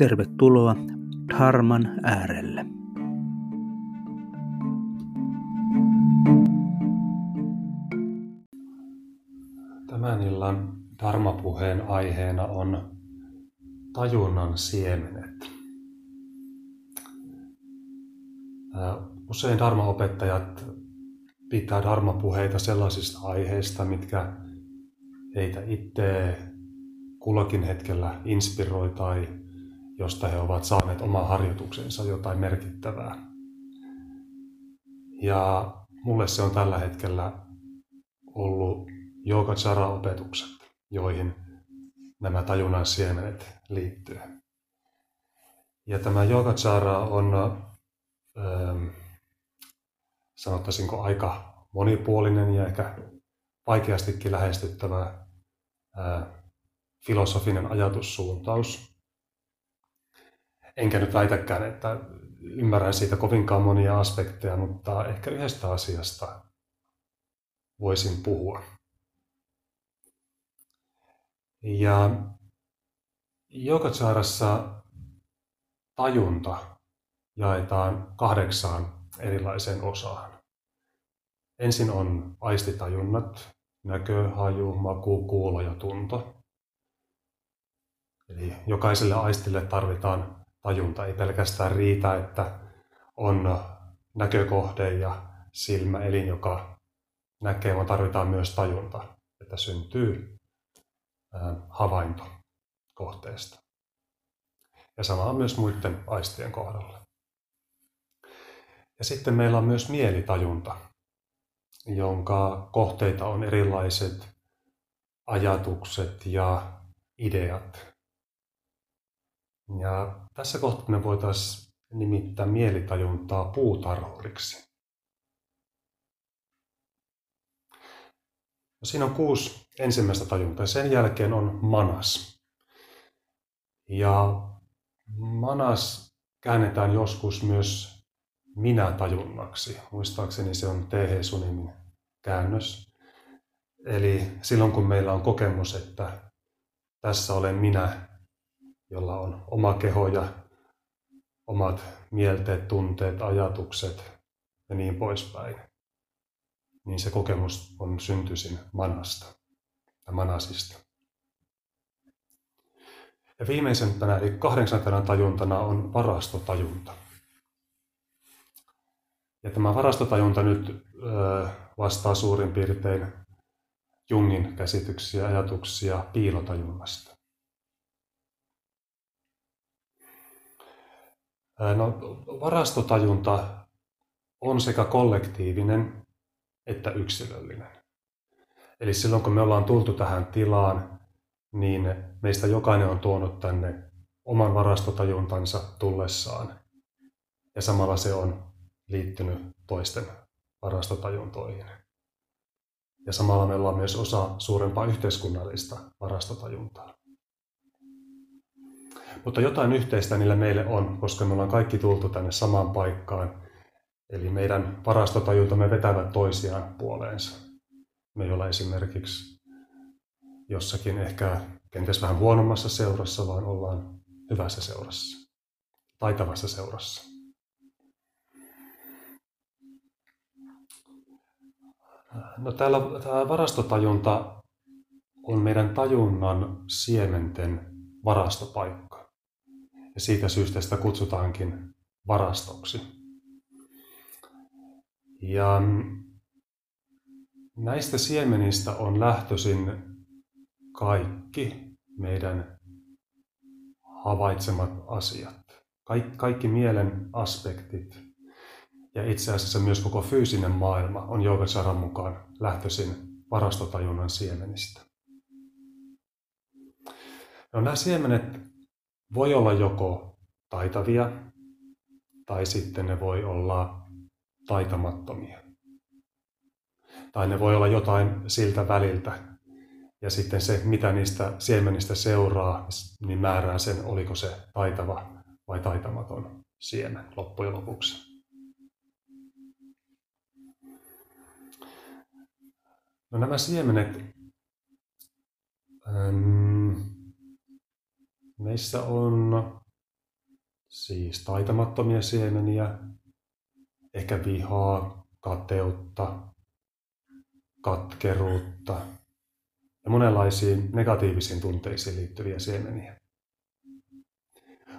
tervetuloa Dharman äärelle. Tämän illan Dharma-puheen aiheena on tajunnan siemenet. Usein Dharma-opettajat pitää Dharma-puheita sellaisista aiheista, mitkä heitä itse kullakin hetkellä inspiroi tai josta he ovat saaneet oman harjoituksensa jotain merkittävää. Ja mulle se on tällä hetkellä ollut Yogacara-opetukset, joihin nämä tajunnan siemenet liittyy. Ja tämä Yogacara on, ähm, sanottaisinko, aika monipuolinen ja ehkä vaikeastikin lähestyttävä äh, filosofinen ajatussuuntaus. Enkä nyt väitäkään, että ymmärrän siitä kovinkaan monia aspekteja, mutta ehkä yhdestä asiasta voisin puhua. Ja Yogacarassa tajunta jaetaan kahdeksaan erilaiseen osaan. Ensin on aistitajunnat, näkö, haju, maku, kuulo ja tunto. Eli jokaiselle aistille tarvitaan tajunta. Ei pelkästään riitä, että on näkökohde ja silmä, elin, joka näkee, vaan tarvitaan myös tajunta, että syntyy havainto kohteesta. Ja sama on myös muiden aistien kohdalla. Ja sitten meillä on myös mielitajunta, jonka kohteita on erilaiset ajatukset ja ideat. Ja tässä kohtaa me voitaisiin nimittää mielitajuntaa puutarhuriksi. No siinä on kuusi ensimmäistä tajuntaa. Sen jälkeen on manas. Ja manas käännetään joskus myös minä-tajunnaksi. Muistaakseni se on T.H. Sunimin käännös. Eli silloin kun meillä on kokemus, että tässä olen minä, jolla on oma keho ja omat mielteet, tunteet, ajatukset ja niin poispäin niin se kokemus on syntyisin manasta ja manasista. Ja viimeisempänä, eli kahdeksantena tajuntana on varastotajunta. Ja tämä varastotajunta nyt vastaa suurin piirtein Jungin käsityksiä, ajatuksia piilotajunnasta. No, varastotajunta on sekä kollektiivinen että yksilöllinen. Eli silloin kun me ollaan tultu tähän tilaan, niin meistä jokainen on tuonut tänne oman varastotajuntansa tullessaan. Ja samalla se on liittynyt toisten varastotajuntoihin. Ja samalla me ollaan myös osa suurempaa yhteiskunnallista varastotajuntaa. Mutta jotain yhteistä niillä meille on, koska me ollaan kaikki tultu tänne samaan paikkaan Eli meidän varastotajuntamme vetävät toisiaan puoleensa. Me ole esimerkiksi jossakin ehkä kenties vähän huonommassa seurassa, vaan ollaan hyvässä seurassa, taitavassa seurassa. No täällä tämä varastotajunta on meidän tajunnan siementen varastopaikka. Ja siitä syystä sitä kutsutaankin varastoksi. Ja näistä siemenistä on lähtöisin kaikki meidän havaitsemat asiat. Kaikki, kaikki mielen aspektit ja itse asiassa myös koko fyysinen maailma on Yogacharan mukaan lähtöisin varastotajunnan siemenistä. No, nämä siemenet voi olla joko taitavia tai sitten ne voi olla taitamattomia. Tai ne voi olla jotain siltä väliltä. Ja sitten se, mitä niistä siemenistä seuraa, niin määrää sen, oliko se taitava vai taitamaton siemen loppujen lopuksi. No nämä siemenet, ähm, meissä on siis taitamattomia siemeniä, ehkä vihaa, kateutta, katkeruutta ja monenlaisiin negatiivisiin tunteisiin liittyviä siemeniä.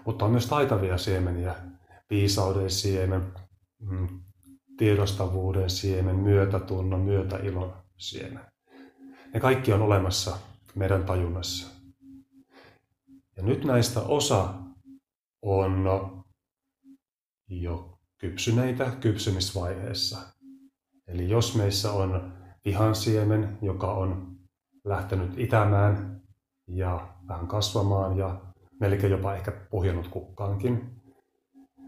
Mutta on myös taitavia siemeniä, viisauden siemen, mm, tiedostavuuden siemen, myötätunnon, myötäilon siemen. Ne kaikki on olemassa meidän tajunnassa. Ja nyt näistä osa on jo kypsyneitä kypsymisvaiheessa. Eli jos meissä on vihansiemen, joka on lähtenyt itämään ja vähän kasvamaan ja melkein jopa ehkä puhjennut kukkaankin,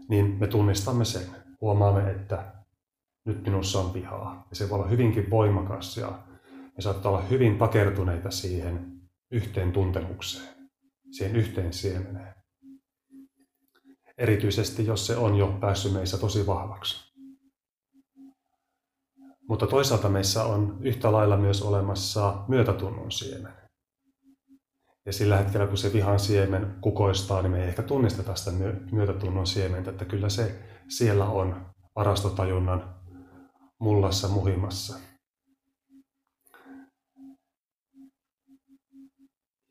niin me tunnistamme sen. Huomaamme, että nyt minussa on vihaa. Ja se voi olla hyvinkin voimakas ja me saattaa olla hyvin takertuneita siihen yhteen tuntemukseen, siihen yhteen siemeneen. Erityisesti, jos se on jo päässyt meissä tosi vahvaksi. Mutta toisaalta meissä on yhtä lailla myös olemassa myötätunnon siemen. Ja sillä hetkellä, kun se vihan siemen kukoistaa, niin me ei ehkä tunnisteta sitä myötätunnon siementä, että kyllä se siellä on varastotajunnan mullassa muhimassa.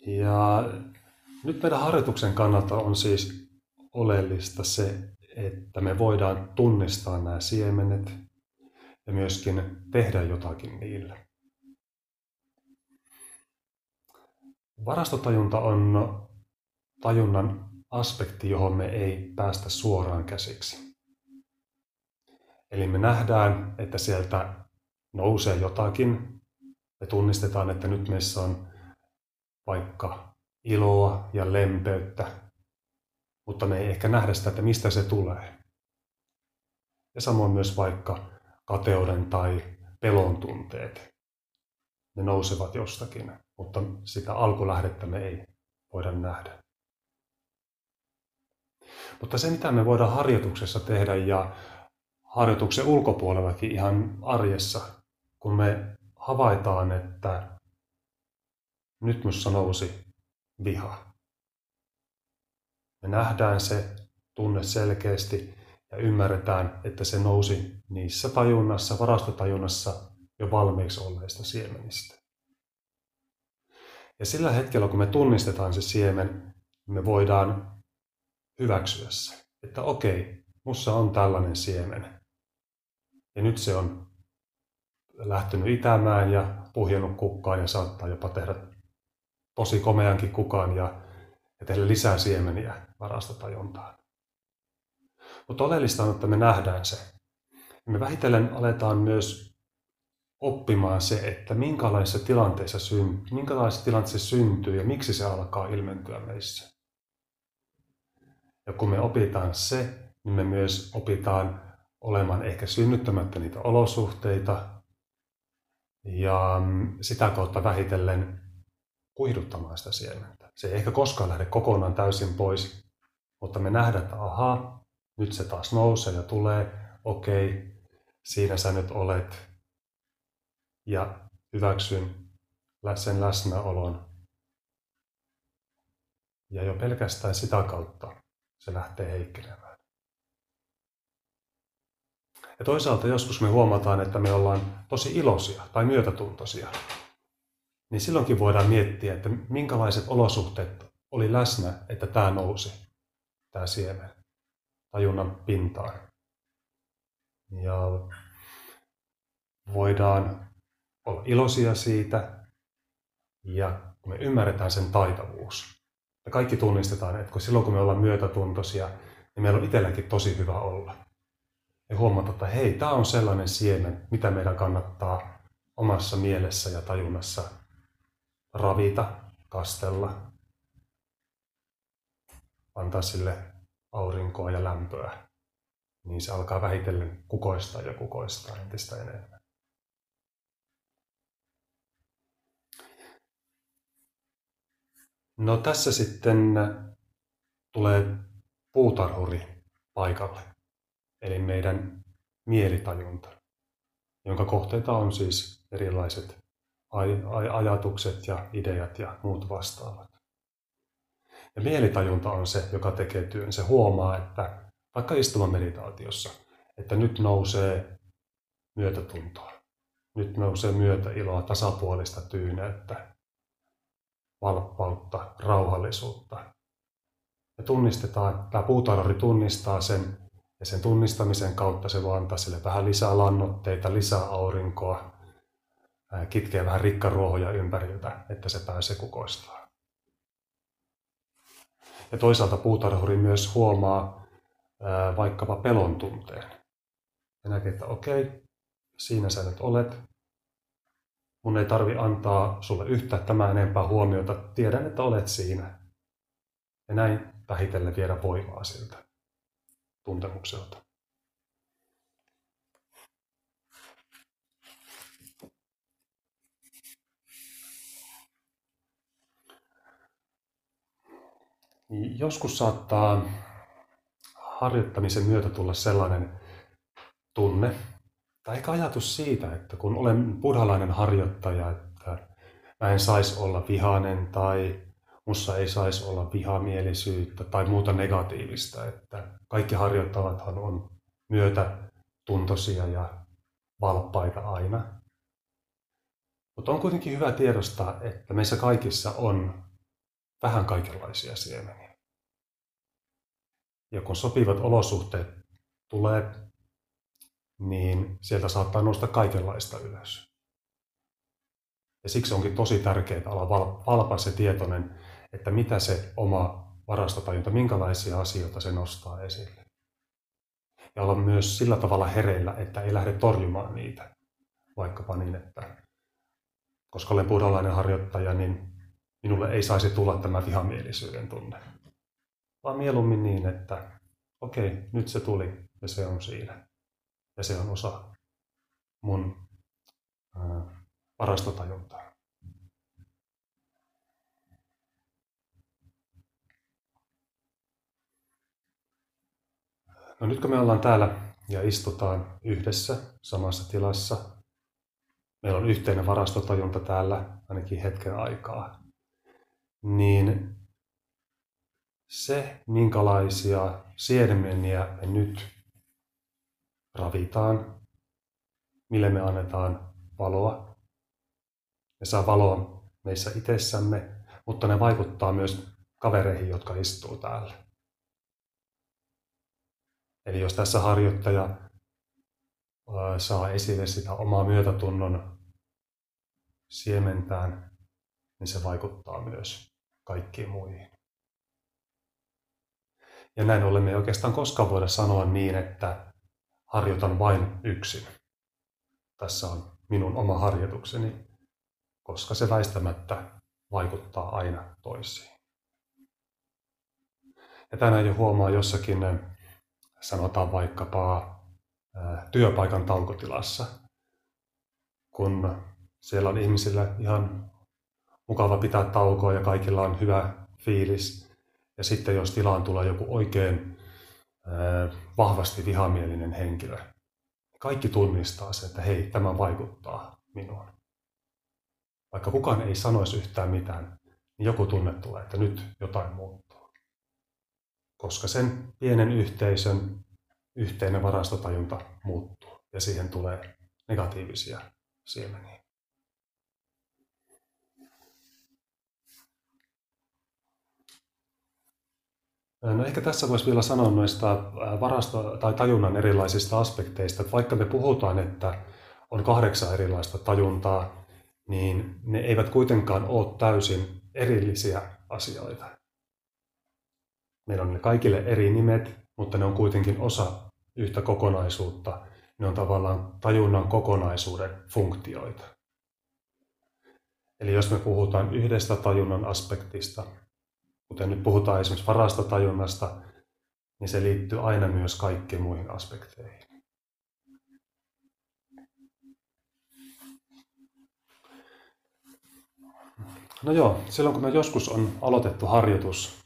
Ja nyt meidän harjoituksen kannalta on siis oleellista se, että me voidaan tunnistaa nämä siemenet ja myöskin tehdä jotakin niillä. Varastotajunta on tajunnan aspekti, johon me ei päästä suoraan käsiksi. Eli me nähdään, että sieltä nousee jotakin. Me tunnistetaan, että nyt meissä on vaikka iloa ja lempeyttä, mutta me ei ehkä nähdä sitä, että mistä se tulee. Ja samoin myös vaikka kateuden tai pelon tunteet. Ne nousevat jostakin, mutta sitä alkulähdettä me ei voida nähdä. Mutta se, mitä me voidaan harjoituksessa tehdä ja harjoituksen ulkopuolellakin ihan arjessa, kun me havaitaan, että nyt minussa nousi viha. Me nähdään se tunne selkeästi ja ymmärretään, että se nousi niissä tajunnassa, varastotajunnassa jo valmiiksi olleista siemenistä. Ja sillä hetkellä, kun me tunnistetaan se siemen, me voidaan hyväksyä se, että okei, mussa on tällainen siemen. Ja nyt se on lähtenyt itämään ja puhjennut kukkaan ja saattaa jopa tehdä tosi komeankin kukaan ja, ja tehdä lisää siemeniä varastotajuntaan. Mutta oleellista on, että me nähdään se. Me vähitellen aletaan myös oppimaan se, että minkälaisessa tilanteessa, syntyy, minkälaisessa tilanteessa syntyy ja miksi se alkaa ilmentyä meissä. Ja kun me opitaan se, niin me myös opitaan olemaan ehkä synnyttämättä niitä olosuhteita ja mm, sitä kautta vähitellen kuihduttamaan sitä siementä. Se ei ehkä koskaan lähde kokonaan täysin pois, mutta me nähdään, että ahaa, nyt se taas nousee ja tulee, okei, siinä sä nyt olet ja hyväksyn sen läsnäolon. Ja jo pelkästään sitä kautta se lähtee heikkenemään. Ja toisaalta joskus me huomataan, että me ollaan tosi iloisia tai myötätuntoisia. Niin silloinkin voidaan miettiä, että minkälaiset olosuhteet oli läsnä, että tämä nousi, tämä siemen, tajunnan pintaan. Ja voidaan olla iloisia siitä ja me ymmärretään sen taitavuus. Me kaikki tunnistetaan, että kun silloin kun me ollaan myötätuntoisia, niin meillä on itselläkin tosi hyvä olla ja huomata, että hei, tämä on sellainen siemen, mitä meidän kannattaa omassa mielessä ja tajunnassa ravita, kastella. antaa sille aurinkoa ja lämpöä, niin se alkaa vähitellen kukoistaa ja kukoistaa entistä enemmän. No tässä sitten tulee puutarhuri paikalle, eli meidän mielitajunta, jonka kohteita on siis erilaiset ajatukset ja ideat ja muut vastaavat. Ja mielitajunta on se, joka tekee työn. Se huomaa, että vaikka istuvan meditaatiossa, että nyt nousee myötätuntoa. Nyt nousee myötäiloa, tasapuolista tyyneyttä, valppautta, rauhallisuutta. Me tunnistetaan, tämä puutarhuri tunnistaa sen, ja sen tunnistamisen kautta se voi antaa sille vähän lisää lannoitteita, lisää aurinkoa, kitkeä vähän rikkaruohoja ympäriltä, että se pääsee kukoistamaan. Ja toisaalta puutarhuri myös huomaa vaikkapa pelon tunteen. Ja näkee, että okei, siinä sä nyt olet. Mun ei tarvi antaa sulle yhtä tämä enempää huomiota. Tiedän, että olet siinä. Ja näin vähitellen viedä voimaa siltä tuntemukselta. Niin joskus saattaa harjoittamisen myötä tulla sellainen tunne, tai ehkä ajatus siitä, että kun olen buddhalainen harjoittaja, että mä en saisi olla vihainen tai mussa ei saisi olla vihamielisyyttä tai muuta negatiivista, että kaikki harjoittavathan on myötätuntoisia ja valppaita aina. Mutta on kuitenkin hyvä tiedostaa, että meissä kaikissa on vähän kaikenlaisia siemeniä. Ja kun sopivat olosuhteet tulee, niin sieltä saattaa nousta kaikenlaista ylös. Ja siksi onkin tosi tärkeää olla valpas ja tietoinen, että mitä se oma varastotajunta, minkälaisia asioita se nostaa esille. Ja olla myös sillä tavalla hereillä, että ei lähde torjumaan niitä. Vaikkapa niin, että koska olen buddhalainen harjoittaja, niin minulle ei saisi tulla tämä vihamielisyyden tunne. Vaan mieluummin niin, että okei, nyt se tuli ja se on siinä. Ja se on osa mun ää, varastotajuntaa. No nyt kun me ollaan täällä ja istutaan yhdessä samassa tilassa, meillä on yhteinen varastotajunta täällä ainakin hetken aikaa, niin se, minkälaisia siedemeniä me nyt ravitaan, mille me annetaan valoa. Ne saa valoa meissä itsessämme, mutta ne vaikuttaa myös kavereihin, jotka istuu täällä. Eli jos tässä harjoittaja saa esille sitä omaa myötätunnon siementään, niin se vaikuttaa myös kaikkiin muihin. Ja näin ollen me ei oikeastaan koskaan voida sanoa niin, että harjoitan vain yksin. Tässä on minun oma harjoitukseni, koska se väistämättä vaikuttaa aina toisiin. Ja tänään jo huomaa jossakin, sanotaan vaikkapa työpaikan taukotilassa, kun siellä on ihmisillä ihan mukava pitää taukoa ja kaikilla on hyvä fiilis. Ja sitten jos tilaan tulee joku oikein vahvasti vihamielinen henkilö, kaikki tunnistaa sen, että hei, tämä vaikuttaa minuun. Vaikka kukaan ei sanoisi yhtään mitään, niin joku tunne tulee, että nyt jotain muuttuu. Koska sen pienen yhteisön yhteinen varastotajunta muuttuu ja siihen tulee negatiivisia siemeniä. No ehkä tässä voisi vielä sanoa noista varasto- tai tajunnan erilaisista aspekteista. Että vaikka me puhutaan, että on kahdeksan erilaista tajuntaa, niin ne eivät kuitenkaan ole täysin erillisiä asioita. Meillä on ne kaikille eri nimet, mutta ne on kuitenkin osa yhtä kokonaisuutta. Ne on tavallaan tajunnan kokonaisuuden funktioita. Eli jos me puhutaan yhdestä tajunnan aspektista, kuten nyt puhutaan esimerkiksi varastotajunnasta, niin se liittyy aina myös kaikkiin muihin aspekteihin. No joo, silloin kun me joskus on aloitettu harjoitus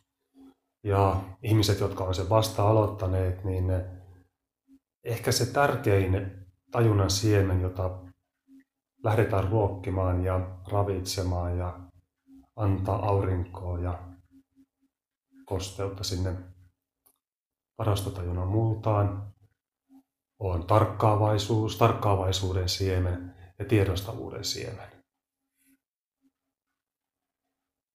ja ihmiset, jotka on sen vasta aloittaneet, niin ehkä se tärkein tajunnan siemen, jota lähdetään ruokkimaan ja ravitsemaan ja antaa aurinkoa ja kosteutta sinne varastotajunnan multaan, on tarkkaavaisuus, tarkkaavaisuuden siemen ja tiedostavuuden siemen.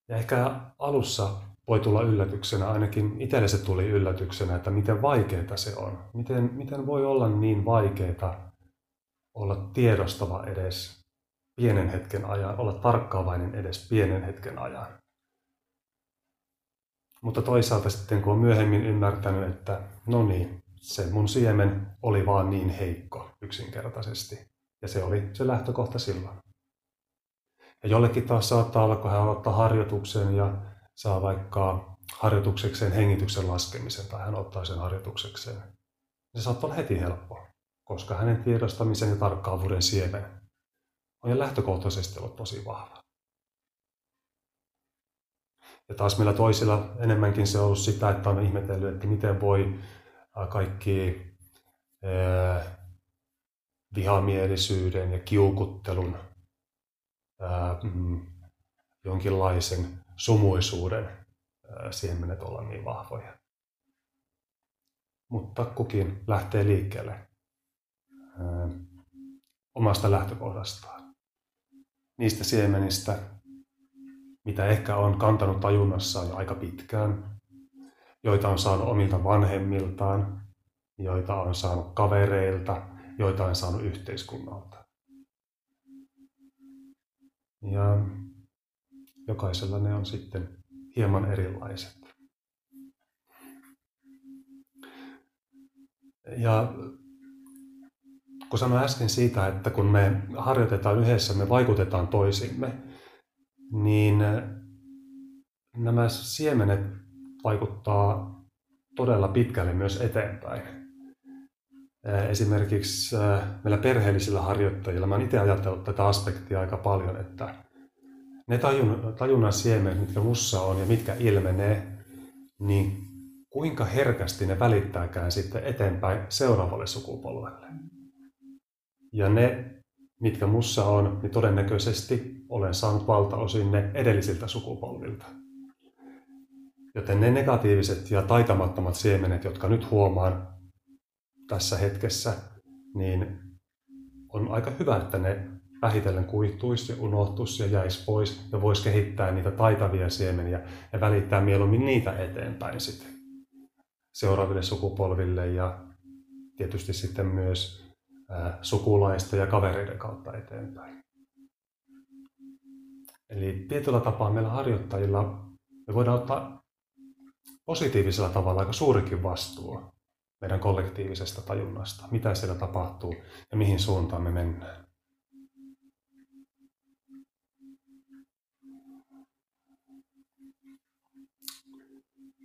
Ja ehkä alussa voi tulla yllätyksenä, ainakin itselle se tuli yllätyksenä, että miten vaikeaa se on. Miten, miten voi olla niin vaikeaa olla tiedostava edes pienen hetken ajan, olla tarkkaavainen edes pienen hetken ajan. Mutta toisaalta sitten kun on myöhemmin ymmärtänyt, että no niin, se mun siemen oli vaan niin heikko yksinkertaisesti. Ja se oli se lähtökohta silloin. Ja jollekin taas saattaa olla, kun hän ottaa harjoituksen ja saa vaikka harjoituksekseen hengityksen laskemisen tai hän ottaa sen harjoituksekseen. Se saattaa olla heti helppo, koska hänen tiedostamisen ja tarkkaavuuden siemen on jo lähtökohtaisesti ollut tosi vahva. Ja taas meillä toisilla enemmänkin se on ollut sitä, että on ihmetellyt, että miten voi kaikki vihamielisyyden ja kiukuttelun mm, jonkinlaisen sumuisuuden siemenet olla niin vahvoja. Mutta kukin lähtee liikkeelle omasta lähtökohdastaan. Niistä siemenistä, mitä ehkä on kantanut tajunnassaan jo aika pitkään, joita on saanut omilta vanhemmiltaan, joita on saanut kavereilta, joita on saanut yhteiskunnalta. Ja jokaisella ne on sitten hieman erilaiset. Ja kun sanoin äsken siitä, että kun me harjoitetaan yhdessä, me vaikutetaan toisimme, niin nämä siemenet vaikuttaa todella pitkälle myös eteenpäin. Esimerkiksi meillä perheellisillä harjoittajilla, mä itse ajatellut tätä aspektia aika paljon, että ne tajun, tajunnan siemenet, mitkä mussa on ja mitkä ilmenee, niin kuinka herkästi ne välittääkään sitten eteenpäin seuraavalle sukupolvelle. Ja ne, mitkä mussa on, niin todennäköisesti olen saanut valtaosin ne edellisiltä sukupolvilta. Joten ne negatiiviset ja taitamattomat siemenet, jotka nyt huomaan tässä hetkessä, niin on aika hyvä, että ne vähitellen kuihtuisi ja unohtuisi ja jäisi pois ja voisi kehittää niitä taitavia siemeniä ja välittää mieluummin niitä eteenpäin sitten seuraaville sukupolville ja tietysti sitten myös sukulaisten ja kavereiden kautta eteenpäin. Eli tietyllä tapaa meillä harjoittajilla me voidaan ottaa positiivisella tavalla aika suurikin vastuu meidän kollektiivisesta tajunnasta, mitä siellä tapahtuu ja mihin suuntaan me mennään.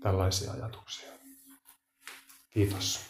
Tällaisia ajatuksia. Kiitos.